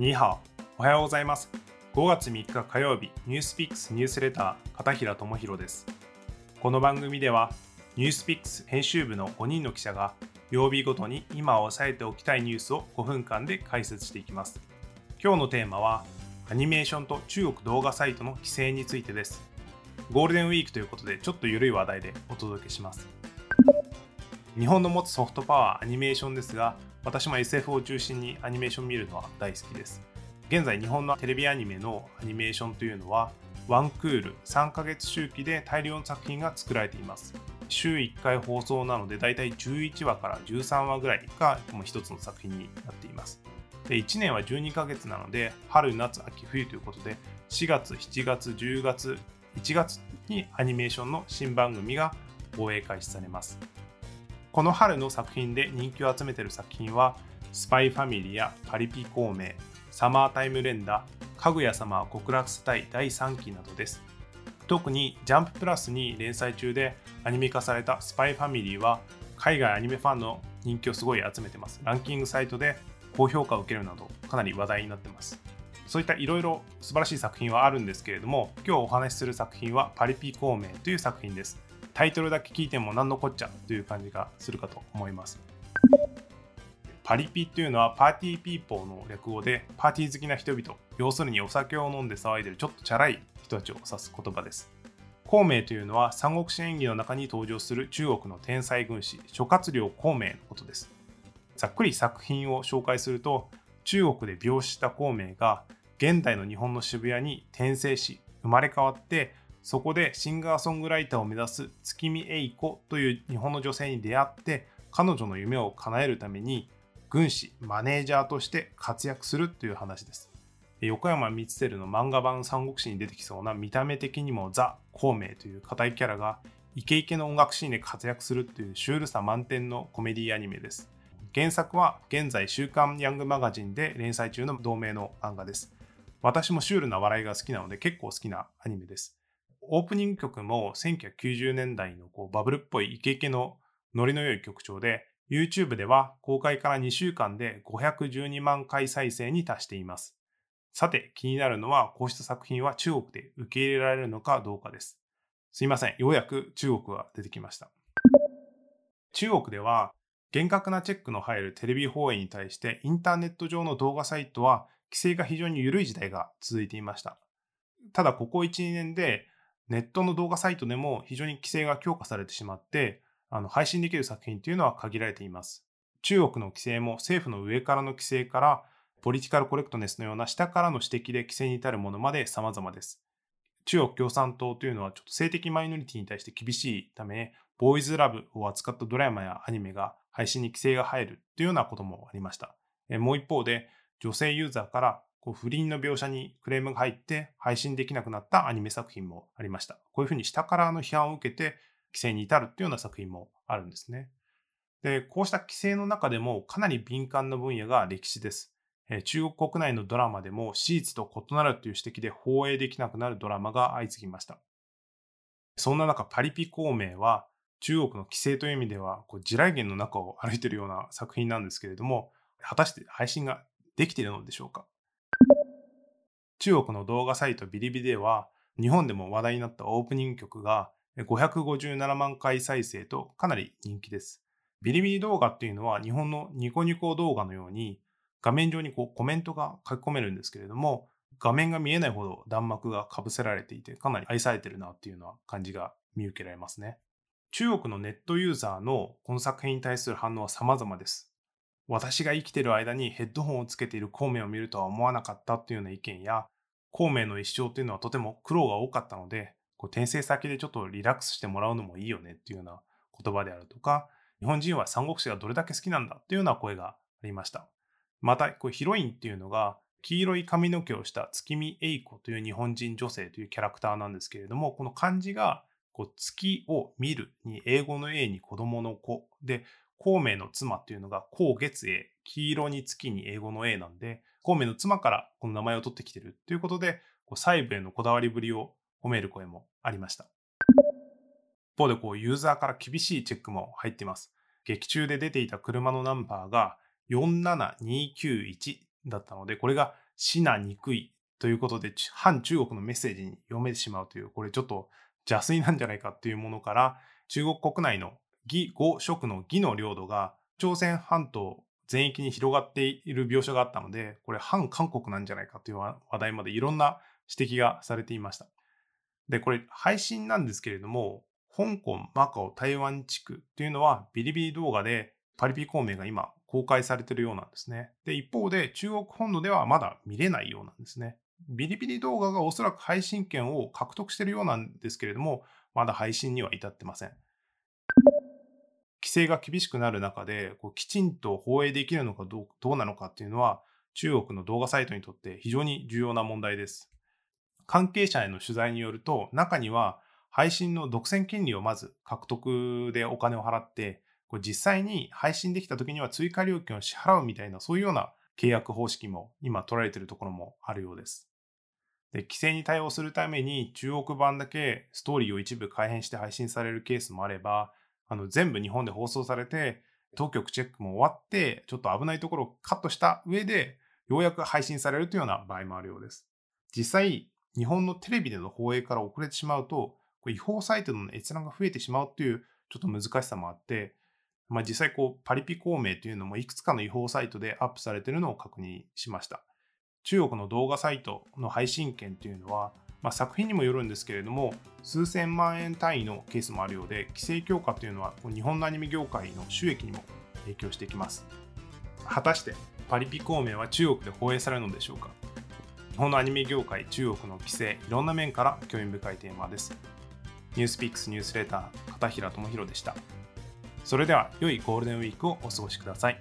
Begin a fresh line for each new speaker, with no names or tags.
ニーハオ、おはようございます。5月3日火曜日、ニュースピックスニュースレター、片平智弘です。この番組では、ニュースピックス編集部の5人の記者が、曜日ごとに今押さえておきたいニュースを5分間で解説していきます。今日のテーマは、アニメーションと中国動画サイトの規制についてです。ゴールデンウィークということで、ちょっと緩い話題でお届けします。日本の持つソフトパワーアニメーションですが、私も SF を中心にアニメーション見るのは大好きです。現在日本のテレビアニメのアニメーションというのはワンクール3ヶ月周期で大量の作品が作られています。週1回放送なのでだいたい11話から13話ぐらいがもう一つの作品になっています。で1年は12ヶ月なので春夏秋冬ということで4月7月10月1月にアニメーションの新番組が放映開始されます。この春の作品で人気を集めている作品はスパイファミリーやパリピ孔明サマータイム連打、かぐや様極楽スタイ第3期などです。特にジャンププラスに連載中でアニメ化されたスパイファミリーは海外アニメファンの人気をすごい集めてます。ランキングサイトで高評価を受けるなどかなり話題になってます。そういったいろいろ素晴らしい作品はあるんですけれども今日お話しする作品はパリピ孔明という作品です。タイトルだけ聞いても何のこっちゃという感じがするかと思います。パリピっていうのはパーティーピーポーの略語でパーティー好きな人々要するにお酒を飲んで騒いでるちょっとチャラい人たちを指す言葉です孔明というのは三国志演義の中に登場する中国の天才軍師諸葛亮孔明のことですざっくり作品を紹介すると中国で病死した孔明が現代の日本の渋谷に転生し生まれ変わってそこでシンガーソングライターを目指す月見栄子という日本の女性に出会って彼女の夢を叶えるために軍師、マネージャーとして活躍するという話です。横山光輝の漫画版三国志に出てきそうな見た目的にもザ・孔明という硬いキャラがイケイケの音楽シーンで活躍するというシュールさ満点のコメディアニメです。原作は現在週刊ヤングマガジンで連載中の同名の漫画です。私もシュールな笑いが好きなので結構好きなアニメです。オープニング曲も1990年代のこうバブルっぽいイケイケのノリの良い曲調で YouTube では公開から2週間で512万回再生に達しています。さて気になるのはこうした作品は中国で受け入れられるのかどうかです。すいません。ようやく中国が出てきました。中国では厳格なチェックの入るテレビ放映に対してインターネット上の動画サイトは規制が非常に緩い時代が続いていました。ただここ1、2年でネットの動画サイトでも非常に規制が強化されてしまってあの配信できる作品というのは限られています。中国の規制も政府の上からの規制からポリティカルコレクトネスのような下からの指摘で規制に至るものまで様々です。中国共産党というのはちょっと性的マイノリティに対して厳しいため、ボーイズラブを扱ったドラマやアニメが配信に規制が入るというようなこともありました。もう一方で、女性ユーザーからこう不倫の描写にクレームが入って配信できなくなったアニメ作品もありました。こういうふうに下からの批判を受けて規制に至るっていうような作品もあるんですね。で、こうした規制の中でもかなり敏感な分野が歴史です。え中国国内のドラマでも史実と異なるという指摘で放映できなくなるドラマが相次ぎました。そんな中、パリピ孔明は中国の規制という意味ではこう地雷原の中を歩いているような作品なんですけれども、果たして配信ができているのでしょうか？中国の動画サイトビリビリでは日本でも話題になったオープニング曲が557万回再生とかなり人気です。ビリビリ動画っていうのは日本のニコニコ動画のように画面上にこうコメントが書き込めるんですけれども画面が見えないほど弾幕が被せられていてかなり愛されてるなっていうのは感じが見受けられますね。中国のネットユーザーのこの作品に対する反応は様々です。私が生きている間にヘッドホンをつけている孔明を見るとは思わなかったというような意見や孔明の一生というのはとても苦労が多かったのでこう転生先でちょっとリラックスしてもらうのもいいよねっていうような言葉であるとか、日本人は三国志がどれだけ好きなんだっていうような声がありました。また、こうヒロインっていうのが、黄色い髪の毛をした月見栄子という日本人女性というキャラクターなんですけれども、この漢字がこう月を見るに英語の A に子供の子で、孔明の妻っていうのが孔月英、黄色に月に英語の A なんで、孔明の妻からこの名前を取ってきてるということで、こう細部へのこだわりぶりを褒める声もありました。一方でこうユーザーから厳しいチェックも入っています。劇中で出ていた車のナンバーが47291だったので、これが死なにくいということで、反中国のメッセージに読めてしまうという、これちょっと邪推なんじゃないかっていうものから、中国国内の義語職の義の領土が朝鮮半島全域に広がっている描写があったので、これ反韓国なんじゃないかという話題までいろんな指摘がされていました。で、これ配信なんですけれども、香港、マカオ、台湾地区っていうのはビリビリ動画でパリピ孔明が今公開されているようなんですね。で、一方で中国本土ではまだ見れないようなんですね。ビリビリ動画がおそらく配信権を獲得しているようなんですけれども、まだ配信には至ってません。規制が厳しくなる中で、こうきちんと放映できるのかどうどうなのかっていうのは、中国の動画サイトにとって非常に重要な問題です。関係者への取材によると、中には配信の独占権利をまず獲得でお金を払って、これ実際に配信できた時には追加料金を支払うみたいな、そういうような契約方式も今取られているところもあるようです。で規制に対応するために中国版だけストーリーを一部改変して配信されるケースもあれば、あの全部日本で放送されて、当局チェックも終わって、ちょっと危ないところをカットした上で、ようやく配信されるというような場合もあるようです。実際、日本のテレビでの放映から遅れてしまうと、違法サイトの閲覧が増えてしまうというちょっと難しさもあって、まあ、実際パリピ孔明というのもいくつかの違法サイトでアップされているのを確認しました。中国の動画サイトの配信権というのは、まあ、作品にもよるんですけれども数千万円単位のケースもあるようで規制強化というのは日本のアニメ業界の収益にも影響してきます。果たしてパリピ孔明は中国で放映されるのでしょうか？日本のアニメ業界中国の規制いろんな面から興味深いテーマです。ニュースピックスニュースレター片平智弘でした。それでは良いゴールデンウィークをお過ごしください。